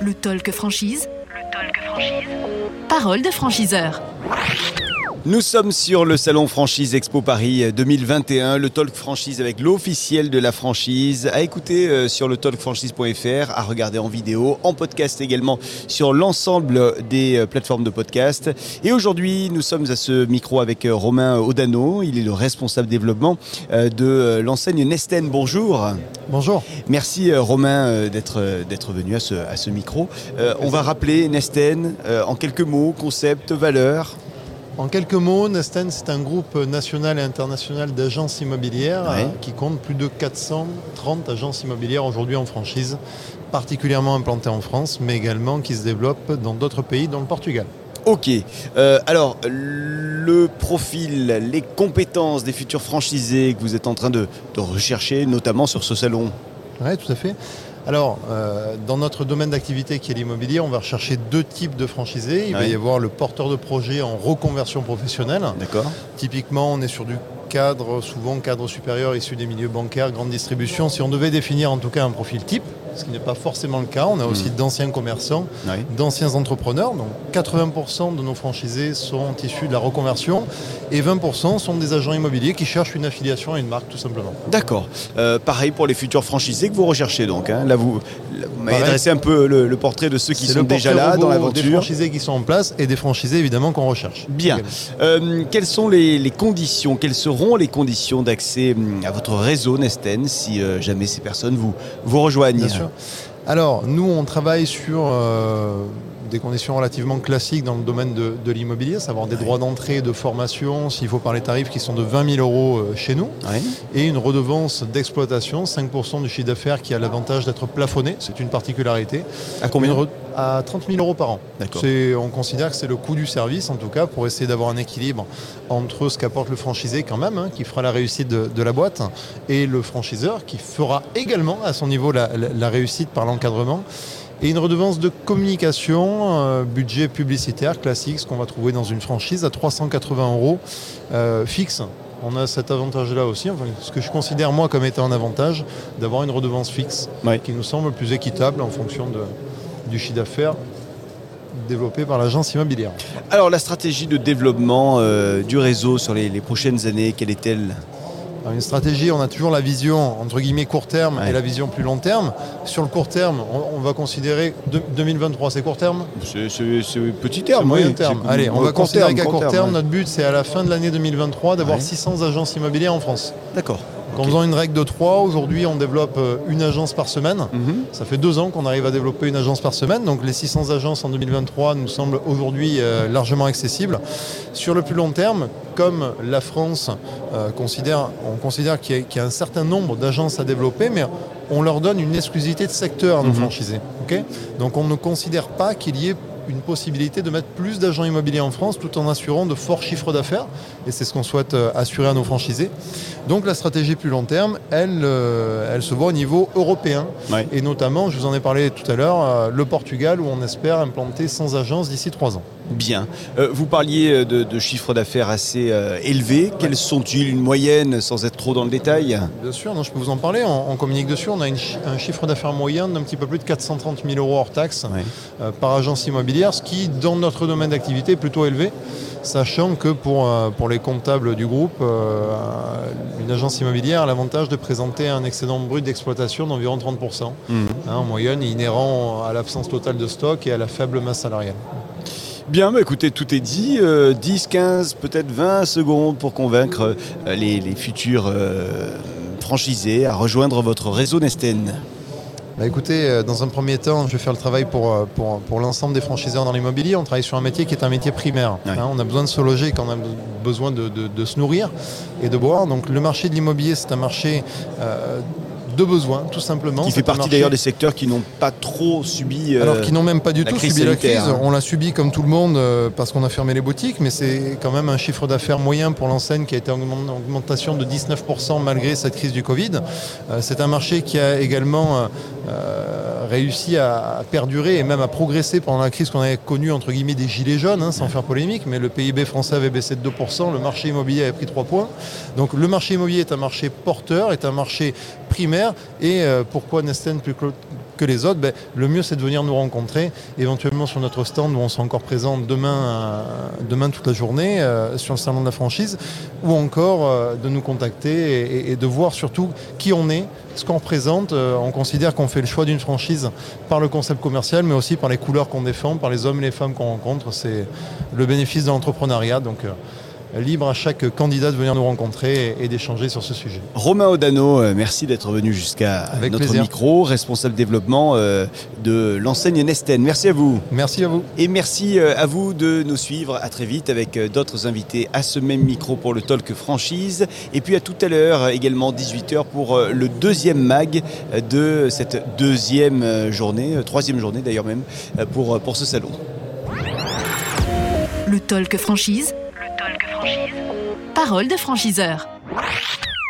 Le talk franchise. Le talk franchise. Parole de franchiseur. Nous sommes sur le salon Franchise Expo Paris 2021, le talk franchise avec l'officiel de la franchise, à écouter euh, sur le talkfranchise.fr, à regarder en vidéo, en podcast également sur l'ensemble des euh, plateformes de podcast. Et aujourd'hui, nous sommes à ce micro avec euh, Romain Odano, il est le responsable développement de l'enseigne Nesten. Bonjour. Bonjour. Merci Romain d'être d'être venu à ce, à ce micro. on va rappeler Nesten en quelques mots, concept, valeur. En quelques mots, Nesten, c'est un groupe national et international d'agences immobilières Ouais. euh, qui compte plus de 430 agences immobilières aujourd'hui en franchise, particulièrement implantées en France, mais également qui se développent dans d'autres pays, dont le Portugal. Ok. Euh, alors, le profil, les compétences des futurs franchisés que vous êtes en train de, de rechercher, notamment sur ce salon. Oui, tout à fait. Alors, euh, dans notre domaine d'activité qui est l'immobilier, on va rechercher deux types de franchisés. Il va y avoir le porteur de projet en reconversion professionnelle. D'accord Typiquement, on est sur du cadre, souvent cadre supérieur issu des milieux bancaires, grande distribution. Si on devait définir en tout cas un profil type, ce qui n'est pas forcément le cas, on a aussi d'anciens commerçants, Oui. d'anciens entrepreneurs. Donc 80% de nos franchisés sont issus de la reconversion et 20% sont des agents immobiliers qui cherchent une affiliation à une marque tout simplement. D'accord. Euh, pareil pour les futurs franchisés que vous recherchez donc. hein. Là, vous, là, vous m'avez dressé un peu le, le portrait de ceux qui sont déjà là dans Des l'aventure. franchisés qui sont en place et des franchisés évidemment qu'on recherche. Bien. Euh, quelles sont les, les conditions Quelles seront les conditions d'accès hum, à votre réseau Nesten si euh, jamais ces personnes vous, vous rejoignent? Bien sûr. Alors, nous, on travaille sur euh, des conditions relativement classiques dans le domaine de, de l'immobilier, savoir des droits d'entrée, de formation, s'il faut parler tarifs qui sont de 20 000 euros euh, chez nous, et une redevance d'exploitation, 5% du chiffre d'affaires qui a l'avantage d'être plafonné, c'est une particularité, À combien à 30 000 euros par an. On considère que c'est le coût du service, en tout cas, pour essayer d'avoir un équilibre entre ce qu'apporte le franchisé quand même, hein, qui fera la réussite de, de la boîte, et le franchiseur, qui fera également à son niveau la, la- la réussite par l'encadrement. Et une redevance de communication, euh, budget publicitaire classique, ce qu'on va trouver dans une franchise, à 380 euros euh, fixe. On a cet avantage-là aussi, enfin, ce que je considère moi comme étant un avantage, d'avoir une redevance fixe Ouais. qui nous semble plus équitable en fonction de, du chiffre d'affaires développé par l'agence immobilière. Alors la stratégie de développement euh, du réseau sur les, les prochaines années, quelle est-elle? Une stratégie, on a toujours la vision entre guillemets court terme Ouais. et la vision plus long terme. Sur le court terme, on, on va considérer de- 2023, c'est court terme? C'est petit terme, moyen oui. terme. Allez, on va considérer qu'à court terme, ouais. notre but c'est à la fin de l'année 2023 d'avoir Ouais. 600 agences immobilières en France. D'accord. En faisant une règle de 3, aujourd'hui on développe euh, une agence par semaine. Mhm. Ça fait deux ans qu'on arrive à développer une agence par semaine, donc les 600 agences en 2023 nous semblent aujourd'hui euh, largement accessibles. Sur le plus long terme, comme la France euh, considère, on considère qu'il y, a- qu'il y a un certain nombre d'agences à développer, mais on leur donne une exclusivité de secteur à nos franchisés. ok? Donc on ne considère pas qu'il y ait une possibilité de mettre plus d'agents immobiliers en France tout en assurant de forts chiffres d'affaires. Et c'est ce qu'on souhaite euh, assurer à nos franchisés. Donc la stratégie plus long terme, elle, euh, elle se voit au niveau européen. Ouais. Et notamment, je vous en ai parlé tout à l'heure, euh, le Portugal où on espère implanter 100 agences d'ici 3 ans. Bien. Euh, vous parliez de, de chiffres d'affaires assez euh, élevés. Quels sont-ils? Une moyenne, sans être trop dans le détail? Bien sûr, non, je peux vous en parler. On, on communique dessus. On a une un chiffre d'affaires moyen d'un petit peu plus de 430 000 euros hors taxes Ouais. euh, par agence immobilière, ce qui, dans notre domaine d'activité, est plutôt élevé, sachant que pour, euh, pour les comptables du groupe, euh, une agence immobilière a l'avantage de présenter un excédent brut d'exploitation d'environ 30%, Mhm. hein, en moyenne, inhérent à l'absence totale de stock et à la faible masse salariale. Bien, bah, écoutez, tout est dit. Euh, 10, 15, peut-être 20 secondes pour convaincre euh, les, les futurs euh, franchisés à rejoindre votre réseau Nesten. Bah écoutez, euh, dans un premier temps, je vais faire le travail pour, pour, pour l'ensemble des franchiseurs dans l'immobilier. On travaille sur un métier qui est un métier primaire. Ouais. Hein, on a besoin de se loger quand on a besoin de, de- de se nourrir et de boire. Donc le marché de l'immobilier, c'est un marché de besoins, tout simplement. Qui fait partie d'ailleurs des secteurs qui n'ont pas trop subi. euh, Alors qui n'ont même pas du tout subi la crise. On l'a subi comme tout le monde euh, parce qu'on a fermé les boutiques, mais c'est quand même un chiffre d'affaires moyen pour l'enseigne qui a été en augment- en augmentation de 19% malgré cette crise du Covid. Euh, c'est un marché qui a également réussi à, à perdurer et même à progresser pendant la crise qu'on avait connue entre guillemets des gilets jaunes, hein, sans faire polémique, mais le PIB français avait baissé de 2%, le marché immobilier avait pris 3 points. Donc le marché immobilier est un marché porteur, est un marché primaire et euh, pourquoi Nesten plus, que les autres, ben, le mieux c'est de venir nous rencontrer, éventuellement sur notre stand où on sera encore présent demain, demain toute la journée sur le salon de la franchise, ou encore de nous contacter et, de voir surtout qui on est, ce qu'on représente. on considère qu'on fait le choix d'une franchise par le concept commercial, mais aussi par les couleurs qu'on défend, par les hommes et les femmes qu'on rencontre. C'est le bénéfice de l'entrepreneuriat. Donc, libre à chaque candidat de venir nous rencontrer et, d'échanger sur ce sujet. Romain Odano, euh, merci d'être venu jusqu'à notre micro, responsable développement euh, de l'enseigne Nesten. Merci à vous. Merci à vous. Et merci euh, à vous de nous suivre. À très vite avec d'autres invités à ce même micro pour le Talk Franchise. Et puis à tout à l'heure, également 18h pour le deuxième mag de cette deuxième journée, troisième journée d'ailleurs même, pour, pour ce salon. Le Talk Franchise Parole de franchiseur.